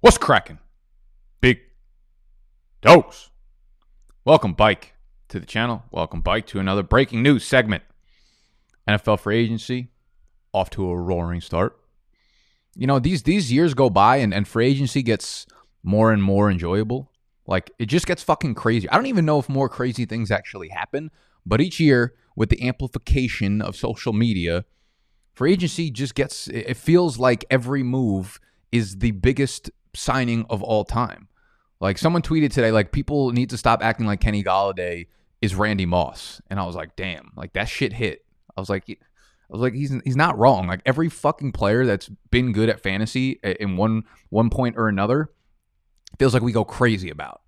What's cracking? Big Dogs. Welcome, Bike, to the channel. Welcome, Bike, to another breaking news segment. NFL free agency off to a roaring start. You know, these these years go by and, and free agency gets more and more enjoyable. Like it just gets fucking crazy. I don't even know if more crazy things actually happen, but each year with the amplification of social media, free agency just gets it feels like every move is the biggest signing of all time. Like someone tweeted today, like people need to stop acting like Kenny Golladay is Randy Moss, and I was like, damn, like that shit hit. I was like, I was like, he's he's not wrong. Like every fucking player that's been good at fantasy in one one point or another feels like we go crazy about.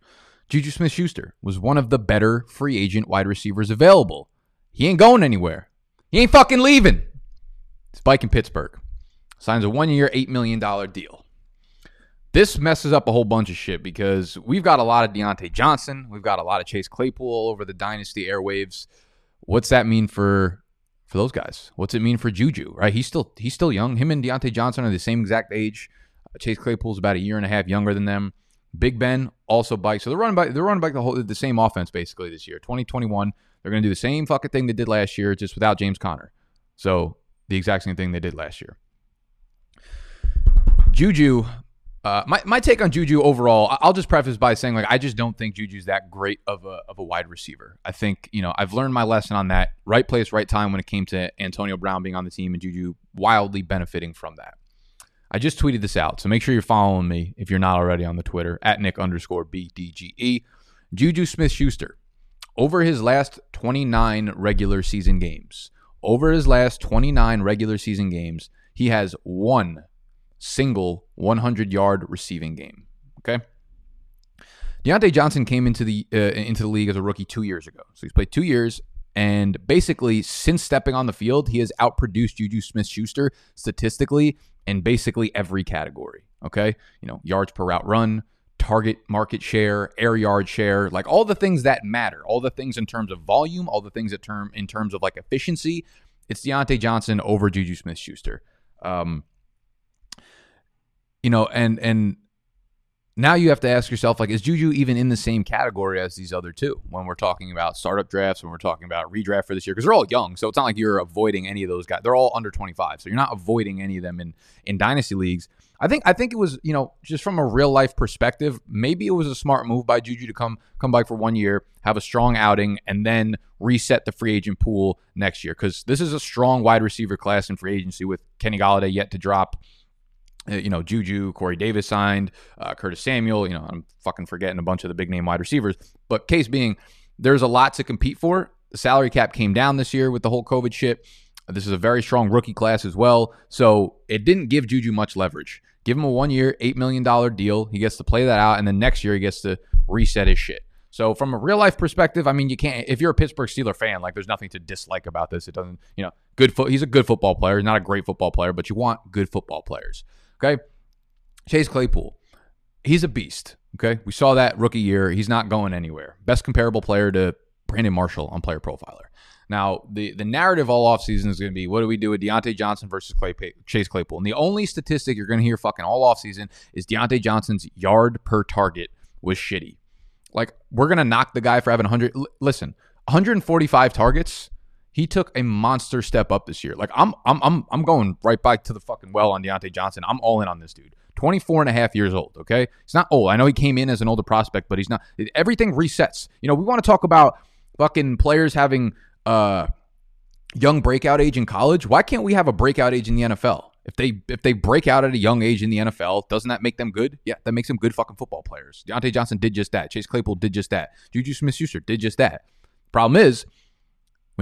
Juju Smith Schuster was one of the better free agent wide receivers available. He ain't going anywhere. He ain't fucking leaving. Spike in Pittsburgh signs a one year, $8 million deal. This messes up a whole bunch of shit because we've got a lot of Diontae Johnson. We've got a lot of Chase Claypool all over the dynasty airwaves. What's that mean for for those guys? What's it mean for Juju? Right? He's still he's still young. Him and Diontae Johnson are the same exact age. Uh, Chase Claypool's about a year and a half younger than them. Big Ben also bike. So they're running back. They're running back the whole the same offense basically this year. 2021. They're going to do the same fucking thing they did last year, just without James Conner. So the exact same thing they did last year. Juju uh, my, my take on Juju overall, I'll just preface by saying like I just don't think Juju's that great of a of a wide receiver. I think you know I've learned my lesson on that. Right place, right time when it came to Antonio Brown being on the team and Juju wildly benefiting from that. I just tweeted this out, so make sure you're following me if you're not already on the Twitter at Nick underscore BDGE. Juju Smith Schuster, over his last 29 regular season games, over his last 29 regular season games, he has one single 100 yard receiving game. Okay. Diontae Johnson came into the uh, into the league as a rookie two years ago. So he's played two years, and basically since stepping on the field, he has outproduced Juju Smith-Schuster statistically in basically every category. Okay, you know yards per route run, target market share, air yard share, like all the things that matter, all the things in terms of volume, all the things that term in terms of like efficiency. It's Diontae Johnson over Juju Smith-Schuster. Um, you know, and and now you have to ask yourself, like, is Juju even in the same category as these other two when we're talking about startup drafts, when we're talking about redraft for this year? Because they're all young, so it's not like you're avoiding any of those guys. They're all under 25, so you're not avoiding any of them in in dynasty leagues. I think I think it was, you know, just from a real life perspective, maybe it was a smart move by Juju to come come back for one year, have a strong outing, and then reset the free agent pool next year. Because this is a strong wide receiver class in free agency with Kenny Golladay yet to drop you know, Juju, Corey Davis signed, uh, Curtis Samuel. You know, I'm fucking forgetting a bunch of the big name wide receivers. But case being, there's a lot to compete for. The salary cap came down this year with the whole COVID shit. This is a very strong rookie class as well. So it didn't give Juju much leverage. Give him a one year, $8 million deal. He gets to play that out. And then next year, he gets to reset his shit. So from a real life perspective, I mean, you can't. If you're a Pittsburgh Steeler fan, like there's nothing to dislike about this. It doesn't, you know, good. Fo- he's a good football player, He's not a great football player, but you want good football players. Okay. Chase Claypool, he's a beast. Okay. We saw that rookie year. He's not going anywhere. Best comparable player to Brandon Marshall on Player Profiler. Now, the, the narrative all offseason is going to be what do we do with Diontae Johnson versus Clay, Chase Claypool? And the only statistic you're going to hear fucking all offseason is Diontae Johnson's yard per target was shitty. Like, we're going to knock the guy for having 100. Listen, 145 targets he took a monster step up this year. Like I'm I'm I'm I'm going right back to the fucking well on Diontae Johnson. I'm all in on this dude. 24 and a half years old, okay? He's not old. I know he came in as an older prospect, but he's not everything resets. You know, we want to talk about fucking players having uh young breakout age in college. Why can't we have a breakout age in the NFL? If they if they break out at a young age in the NFL, doesn't that make them good? Yeah, that makes them good fucking football players. Diontae Johnson did just that. Chase Claypool did just that. Juju Smith-Schuster did just that. Problem is,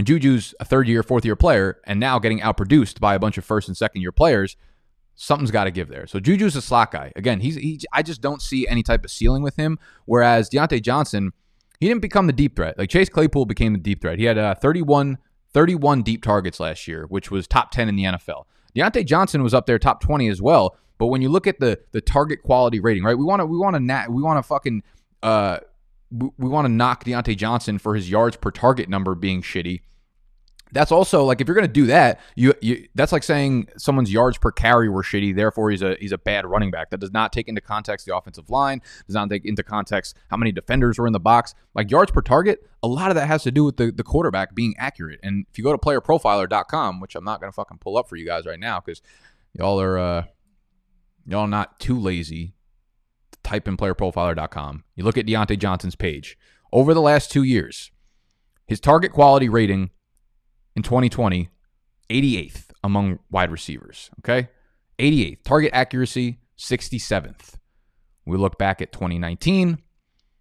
when Juju's a third year, fourth year player, and now getting outproduced by a bunch of first and second year players, something's got to give there. So Juju's a slot guy. Again, he's he, I just don't see any type of ceiling with him. Whereas Diontae Johnson, he didn't become the deep threat. Like Chase Claypool became the deep threat. He had uh, 31, 31 deep targets last year, which was top 10 in the NFL. Diontae Johnson was up there top 20 as well. But when you look at the the target quality rating, right? We want to we want to nat we want to fucking uh we want to knock Diontae Johnson for his yards per target number being shitty. That's also like if you're going to do that, you, you that's like saying someone's yards per carry were shitty, therefore he's a he's a bad running back. That does not take into context the offensive line, does not take into context how many defenders were in the box. Like yards per target, a lot of that has to do with the, the quarterback being accurate. And if you go to playerprofiler.com, which I'm not going to fucking pull up for you guys right now because y'all are uh, y'all not too lazy type in playerprofiler.com. You look at Diontae Johnson's page over the last two years, his target quality rating in 2020, 88th among wide receivers. Okay. 88th. Target accuracy, 67th. We look back at 2019,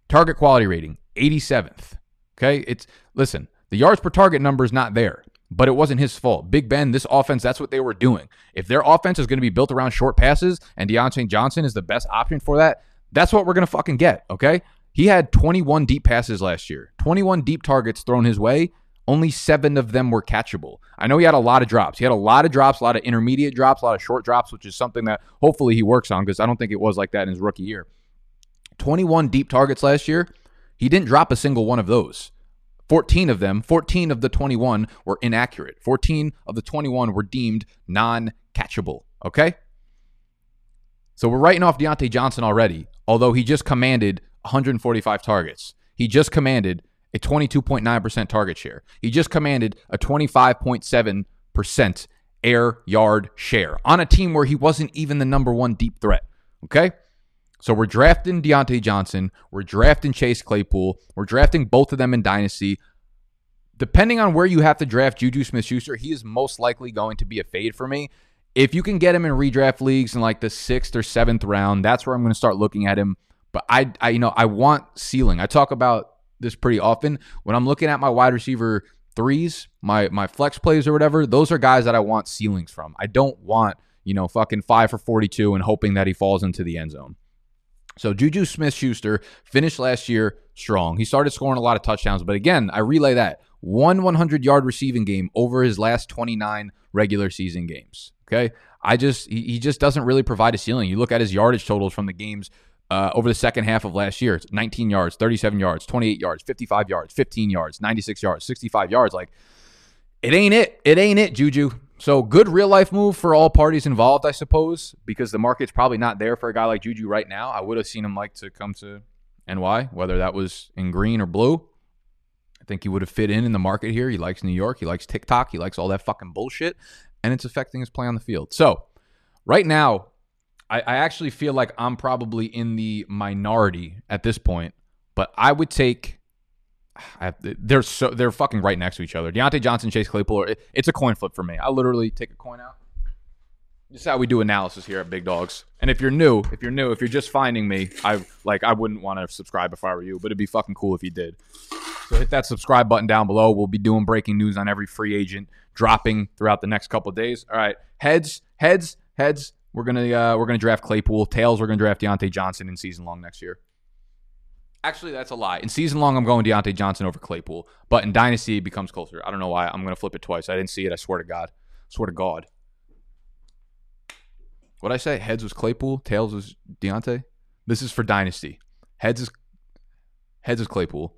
target quality rating, 87th. Okay. It's, listen, the yards per target number is not there, but it wasn't his fault. Big Ben, this offense, that's what they were doing. If their offense is going to be built around short passes and Diontae Johnson is the best option for that, that's what we're going to fucking get. Okay. He had 21 deep passes last year, 21 deep targets thrown his way, only seven of them were catchable. I know he had a lot of drops. He had a lot of drops, a lot of intermediate drops, a lot of short drops, which is something that hopefully he works on because I don't think it was like that in his rookie year. 21 deep targets last year. He didn't drop a single one of those. 14 of them, 14 of the 21 were inaccurate. 14 of the 21 were deemed non catchable. Okay? So we're writing off Diontae Johnson already, although he just commanded 145 targets. He just commanded a 22.9% target share. He just commanded a 25.7% air yard share on a team where he wasn't even the number one deep threat. Okay? So we're drafting Diontae Johnson. We're drafting Chase Claypool. We're drafting both of them in Dynasty. Depending on where you have to draft Juju Smith Schuster, he is most likely going to be a fade for me. If you can get him in redraft leagues in like the sixth or seventh round, that's where I'm going to start looking at him. But I, I, you know, I want ceiling. I talk about this pretty often. When I'm looking at my wide receiver threes, my my flex plays or whatever, those are guys that I want ceilings from. I don't want, you know, fucking five for 42 and hoping that he falls into the end zone. So Juju Smith Schuster finished last year strong. He started scoring a lot of touchdowns, but again, I relay that one 100 yard receiving game over his last 29 regular season games. Okay. I just, he, he just doesn't really provide a ceiling. You look at his yardage totals from the games uh, over the second half of last year. It's 19 yards, 37 yards, 28 yards, 55 yards, 15 yards, 96 yards, 65 yards. Like, it ain't it. It ain't it, Juju. So good real life move for all parties involved, I suppose, because the market's probably not there for a guy like Juju right now. I would have seen him like to come to NY, whether that was in green or blue. I think he would have fit in in the market here. He likes New York. He likes TikTok. He likes all that fucking bullshit, and it's affecting his play on the field. So right now, I, I actually feel like I'm probably in the minority at this point, but I would take. I, they're so they're fucking right next to each other. Diontae Johnson, Chase Claypool. It, it's a coin flip for me. I literally take a coin out. This is how we do analysis here at Big Dogs. And if you're new, if you're new, if you're just finding me, I like I wouldn't want to subscribe if I were you, but it'd be fucking cool if you did. So hit that subscribe button down below. We'll be doing breaking news on every free agent dropping throughout the next couple days. All right, heads, heads, heads. We're gonna uh, we're gonna draft Claypool. Tails, we're gonna draft Diontae Johnson in season long next year. Actually, that's a lie. In season long, I'm going Diontae Johnson over Claypool, but in dynasty, it becomes closer. I don't know why. I'm gonna flip it twice. I didn't see it. I swear to God. I swear to God. What I say? Heads was Claypool. Tails was Diontae. This is for dynasty. Heads is heads is Claypool.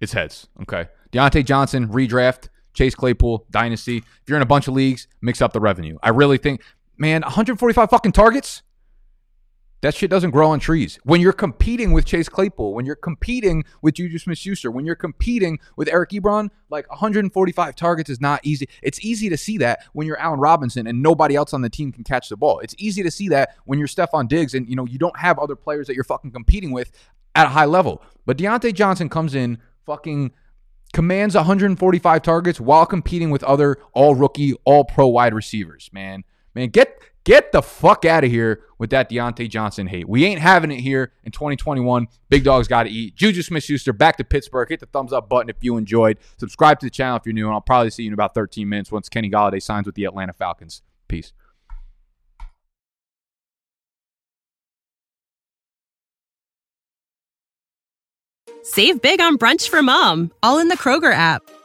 It's heads. Okay. Diontae Johnson redraft. Chase Claypool dynasty. If you're in a bunch of leagues, mix up the revenue. I really think man, 145 fucking targets. That shit doesn't grow on trees. When you're competing with Chase Claypool, when you're competing with Juju Smith Schuster, when you're competing with Eric Ebron, like 145 targets is not easy. It's easy to see that when you're Allen Robinson and nobody else on the team can catch the ball. It's easy to see that when you're Stefon Diggs and you know you don't have other players that you're fucking competing with at a high level. But Diontae Johnson comes in, fucking commands 145 targets while competing with other all rookie, all pro wide receivers, man. Man, get get the fuck out of here with that Diontae Johnson hate. We ain't having it here in 2021. Big dogs got to eat. Juju Smith Schuster back to Pittsburgh. Hit the thumbs up button if you enjoyed. Subscribe to the channel if you're new, and I'll probably see you in about 13 minutes once Kenny Golladay signs with the Atlanta Falcons. Peace. Save big on brunch for mom, all in the Kroger app.